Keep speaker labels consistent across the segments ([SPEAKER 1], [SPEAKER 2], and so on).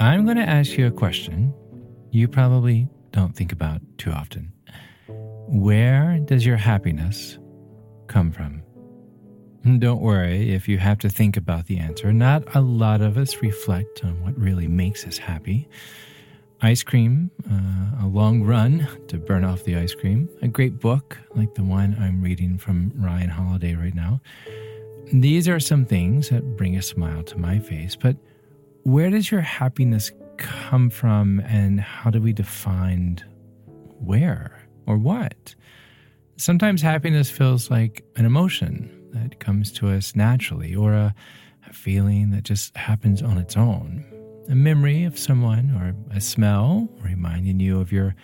[SPEAKER 1] I'm going to ask you a question you probably don't think about too often. Where does your happiness come from? Don't worry if you have to think about the answer. Not a lot of us reflect on what really makes us happy. Ice cream, uh, a long run to burn off the ice cream, a great book like the one I'm reading from Ryan Holiday right now. These are some things that bring a smile to my face, but where does your happiness come from and how do we define where or what? Sometimes happiness feels like an emotion that comes to us naturally or a, a feeling that just happens on its own. A memory of someone or a smell reminding you of your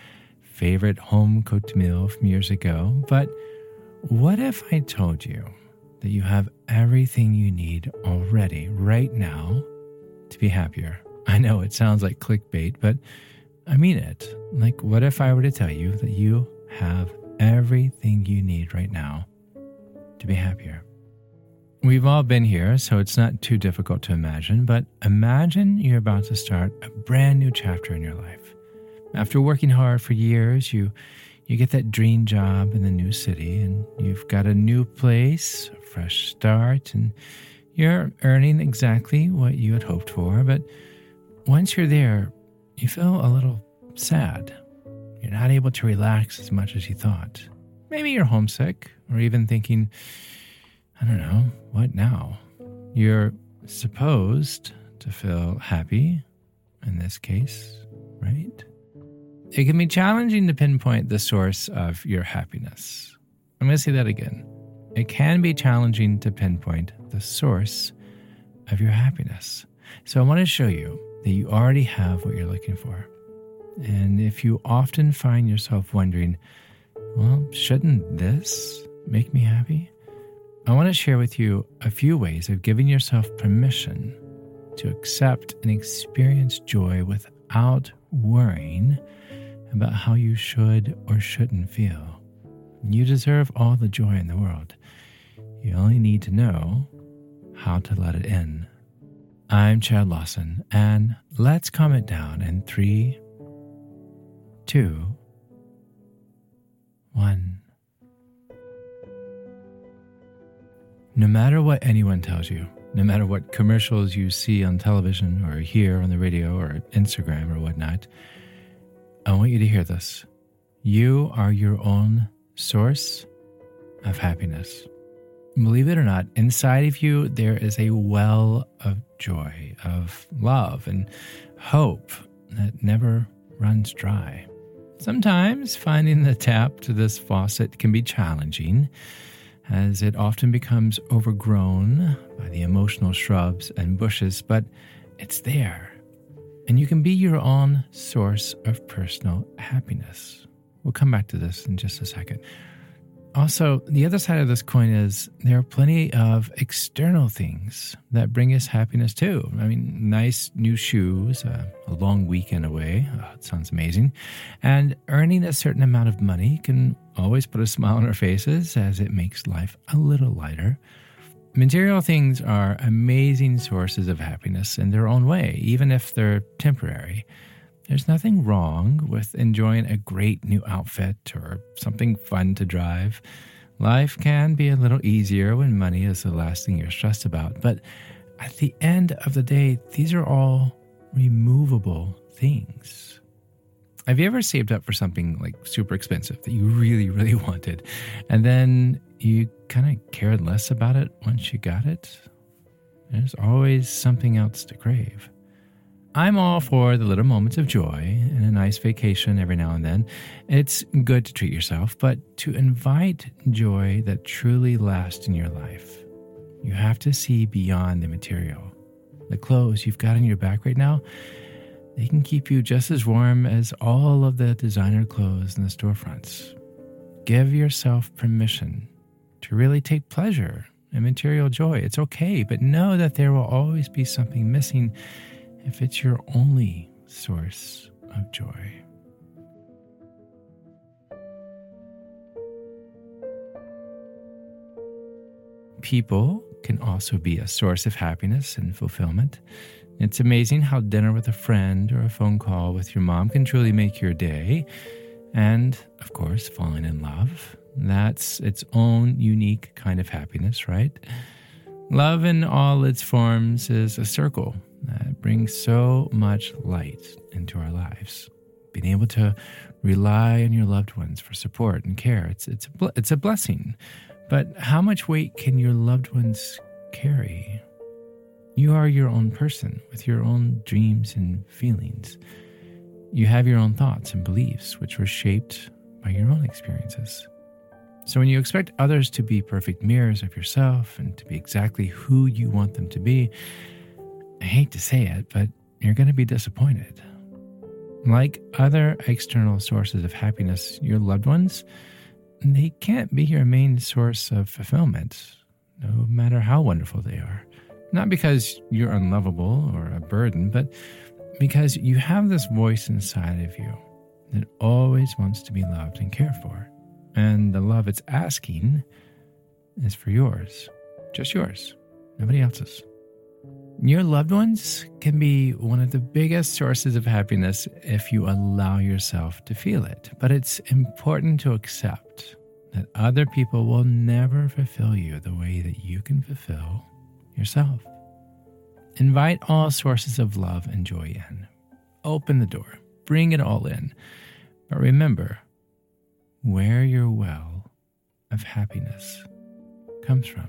[SPEAKER 1] favorite home cooked meal from years ago. But what if I told you that you have everything you need already right now to be happier? I know it sounds like clickbait, but I mean it. Like, what if I were to tell you that you have everything you need right now to be happier? We've all been here, so it's not too difficult to imagine, but imagine you're about to start a brand new chapter in your life. After working hard for years, you you get that dream job in the new city and you've got a new place, a fresh start, and you're earning exactly what you had hoped for, but once you're there, you feel a little sad. You're not able to relax as much as you thought. Maybe you're homesick, or even thinking, I don't know, what now? You're supposed to feel happy in this case, right? It can be challenging to pinpoint the source of your happiness. I'm going to say that again. It can be challenging to pinpoint the source of your happiness. So I want to show you that you already have what you're looking for. And if you often find yourself wondering, well, shouldn't this make me happy? I want to share with you a few ways of giving yourself permission to accept and experience joy without worrying about how you should or shouldn't feel. You deserve all the joy in the world. You only need to know how to let it in. I'm Chad Lawson, and let's calm it down in three, two, one. No matter what anyone tells you, no matter what commercials you see on television or hear on the radio or Instagram or whatnot, I want you to hear this. You are your own source of happiness. Believe it or not, inside of you, there is a well of joy, of love, and hope that never runs dry. Sometimes finding the tap to this faucet can be challenging, as it often becomes overgrown by the emotional shrubs and bushes, but it's there, and you can be your own source of personal happiness. We'll come back to this in just a second. Also, the other side of this coin is there are plenty of external things that bring us happiness too. I mean, nice new shoes, uh, a long weekend away. Oh, it sounds amazing. And earning a certain amount of money can always put a smile on our faces as it makes life a little lighter. Material things are amazing sources of happiness in their own way, even if they're temporary. There's nothing wrong with enjoying a great new outfit or something fun to drive. Life can be a little easier when money is the last thing you're stressed about, but at the end of the day, these are all removable things. Have you ever saved up for something like super expensive that you really, really wanted, and then you kind of cared less about it once you got it? There's always something else to crave. I'm all for the little moments of joy and a nice vacation every now and then. It's good to treat yourself, but to invite joy that truly lasts in your life, you have to see beyond the material. The clothes you've got on your back right now, they can keep you just as warm as all of the designer clothes in the storefronts. Give yourself permission to really take pleasure in material joy. It's okay, but know that there will always be something missing if it's your only source of joy. People can also be a source of happiness and fulfillment. It's amazing how dinner with a friend or a phone call with your mom can truly make your day. And, of course, falling in love. That's its own unique kind of happiness, right? Love in all its forms is a circle that brings so much light into our lives. Being able to rely on your loved ones for support and care, it's, it's, a, it's a blessing. But how much weight can your loved ones carry? You are your own person with your own dreams and feelings. You have your own thoughts and beliefs, which were shaped by your own experiences. So, when you expect others to be perfect mirrors of yourself and to be exactly who you want them to be, I hate to say it, but you're going to be disappointed. Like other external sources of happiness, your loved ones, they can't be your main source of fulfillment, no matter how wonderful they are. Not because you're unlovable or a burden, but because you have this voice inside of you that always wants to be loved and cared for. And the love it's asking is for yours, just yours, nobody else's. Your loved ones can be one of the biggest sources of happiness if you allow yourself to feel it. But it's important to accept that other people will never fulfill you the way that you can fulfill yourself. Invite all sources of love and joy in. Open the door, bring it all in. But remember where your well of happiness comes from.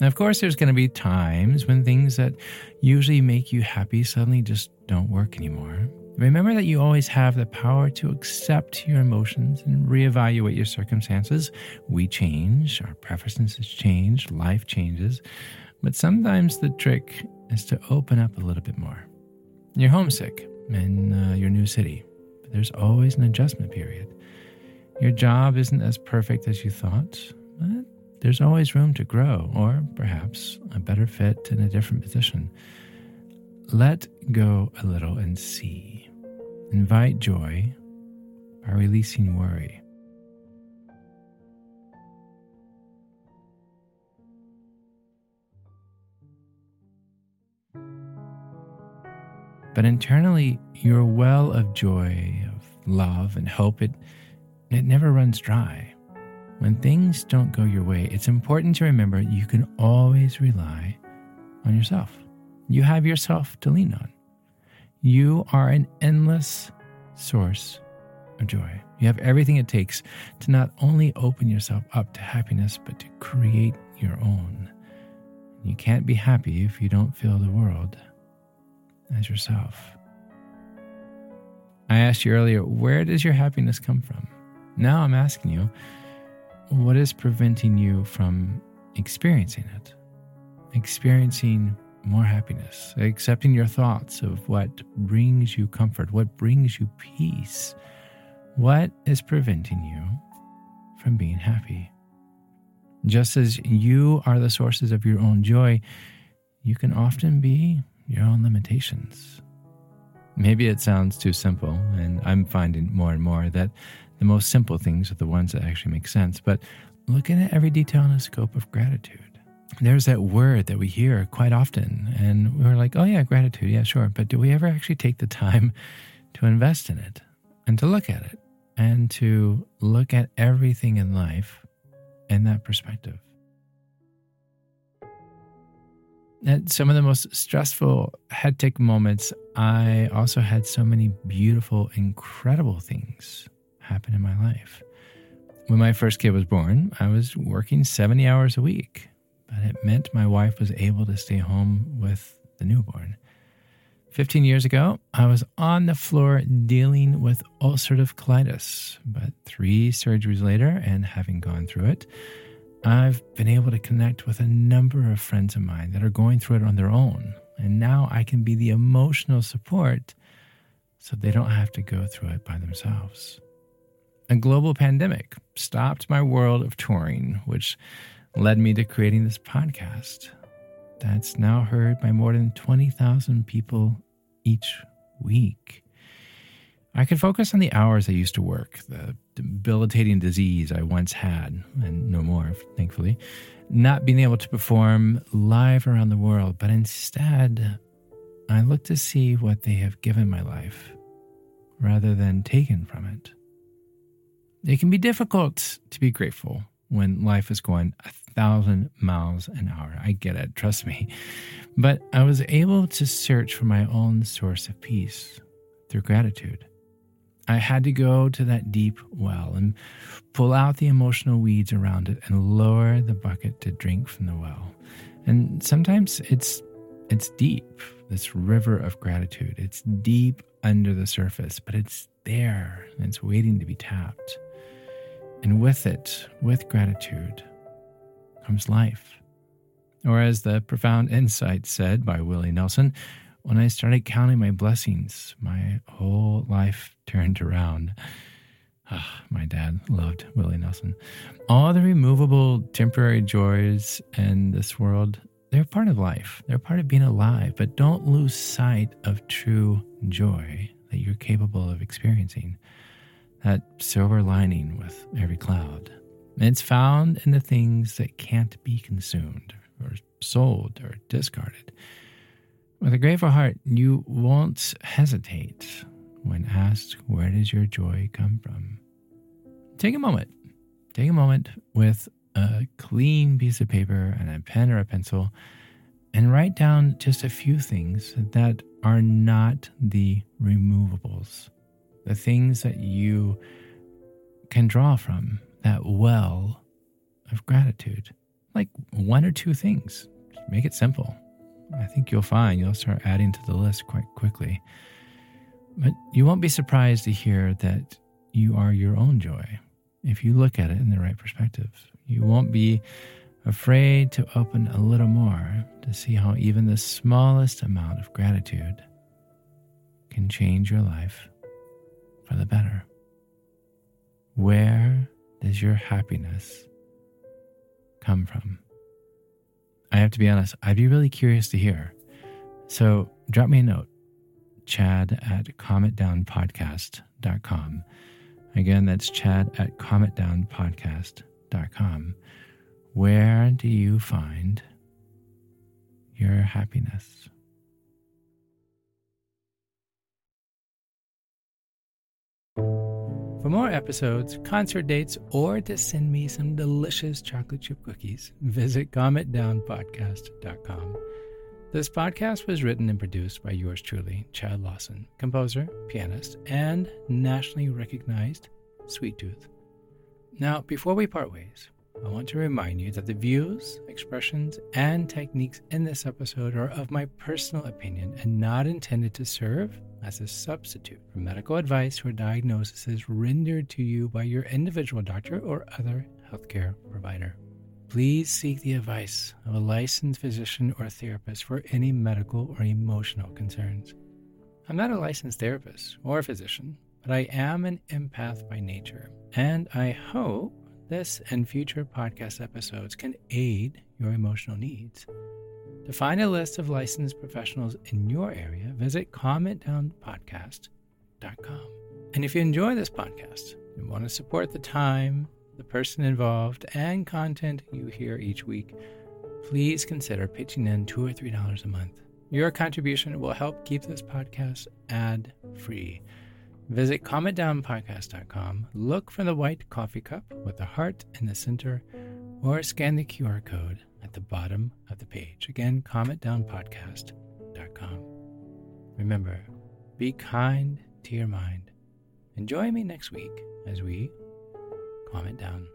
[SPEAKER 1] Now, of course, there's going to be times when things that usually make you happy suddenly just don't work anymore. Remember that you always have the power to accept your emotions and reevaluate your circumstances. We change, our preferences change, life changes. But sometimes the trick is to open up a little bit more. You're homesick in uh, your new city, there's always an adjustment period. Your job isn't as perfect as you thought, but there's always room to grow, or perhaps a better fit in a different position. Let go a little and see. Invite joy by releasing worry. But internally, your well of joy, of love, and hope, it, it never runs dry. When things don't go your way, it's important to remember you can always rely on yourself. You have yourself to lean on. You are an endless source of joy. You have everything it takes to not only open yourself up to happiness, but to create your own. You can't be happy if you don't feel the world as yourself. I asked you earlier, where does your happiness come from? Now I'm asking you, what is preventing you from experiencing it? Experiencing more happiness, accepting your thoughts of what brings you comfort, what brings you peace. What is preventing you from being happy? Just as you are the sources of your own joy, you can often be your own limitations. Maybe it sounds too simple, and I'm finding more and more that the most simple things are the ones that actually make sense. But looking at every detail in a scope of gratitude. There's that word that we hear quite often, and we're like, oh, yeah, gratitude, yeah, sure. But do we ever actually take the time to invest in it and to look at it and to look at everything in life in that perspective? At some of the most stressful, hectic moments, I also had so many beautiful, incredible things happen in my life. When my first kid was born, I was working 70 hours a week, but it meant my wife was able to stay home with the newborn. 15 years ago, I was on the floor dealing with ulcerative colitis, but three surgeries later, and having gone through it, I've been able to connect with a number of friends of mine that are going through it on their own. And now I can be the emotional support so they don't have to go through it by themselves. A global pandemic stopped my world of touring, which led me to creating this podcast that's now heard by more than 20,000 people each week. I could focus on the hours I used to work, the debilitating disease I once had, and no more, thankfully, not being able to perform live around the world, but instead, I look to see what they have given my life rather than taken from it. It can be difficult to be grateful when life is going a thousand miles an hour. I get it, trust me. But I was able to search for my own source of peace through gratitude. I had to go to that deep well and pull out the emotional weeds around it and lower the bucket to drink from the well. And sometimes it's it's deep, this river of gratitude. It's deep under the surface, but it's there and it's waiting to be tapped. And with it, with gratitude, comes life. Or as the profound insight said by Willie Nelson, when I started counting my blessings, my whole life turned around. Oh, my dad loved Willie Nelson. All the removable temporary joys in this world, they're part of life. They're part of being alive, but don't lose sight of true joy that you're capable of experiencing. That silver lining with every cloud. it's found in the things that can't be consumed or sold or discarded. With a grateful heart, you won't hesitate when asked, Where does your joy come from? Take a moment. Take a moment with a clean piece of paper and a pen or a pencil and write down just a few things that are not the removables, the things that you can draw from that well of gratitude. Like one or two things. Make it simple. I think you'll find you'll start adding to the list quite quickly. But you won't be surprised to hear that you are your own joy if you look at it in the right perspective. You won't be afraid to open a little more to see how even the smallest amount of gratitude can change your life for the better. Where does your happiness come from? I have to be honest, I'd be really curious to hear. So drop me a note, chad at calmitdownpodcast.com. Again, that's chad at calmitdownpodcast.com. Where do you find your happiness? For more episodes, concert dates, or to send me some delicious chocolate chip cookies, visit calmitdownpodcast.com. This podcast was written and produced by yours truly, Chad Lawson, composer, pianist, and nationally recognized sweet tooth. Now, before we part ways, I want to remind you that the views, expressions, and techniques in this episode are of my personal opinion and not intended to serve as a substitute for medical advice or diagnoses rendered to you by your individual doctor or other healthcare provider. Please seek the advice of a licensed physician or therapist for any medical or emotional concerns. I'm not a licensed therapist or physician, but I am an empath by nature, and I hope this and future podcast episodes can aid your emotional needs. To find a list of licensed professionals in your area, visit calmitdownpodcast.com. And if you enjoy this podcast and want to support the time, the person involved, and content you hear each week, please consider pitching in two or three dollars a month. Your contribution will help keep this podcast ad free. Visit calmitdownpodcast.com, look for the white coffee cup with the heart in the center, or scan the QR code at the bottom of the page. Again, calmitdownpodcast.com. Remember, be kind to your mind. And join me next week as we calm it down.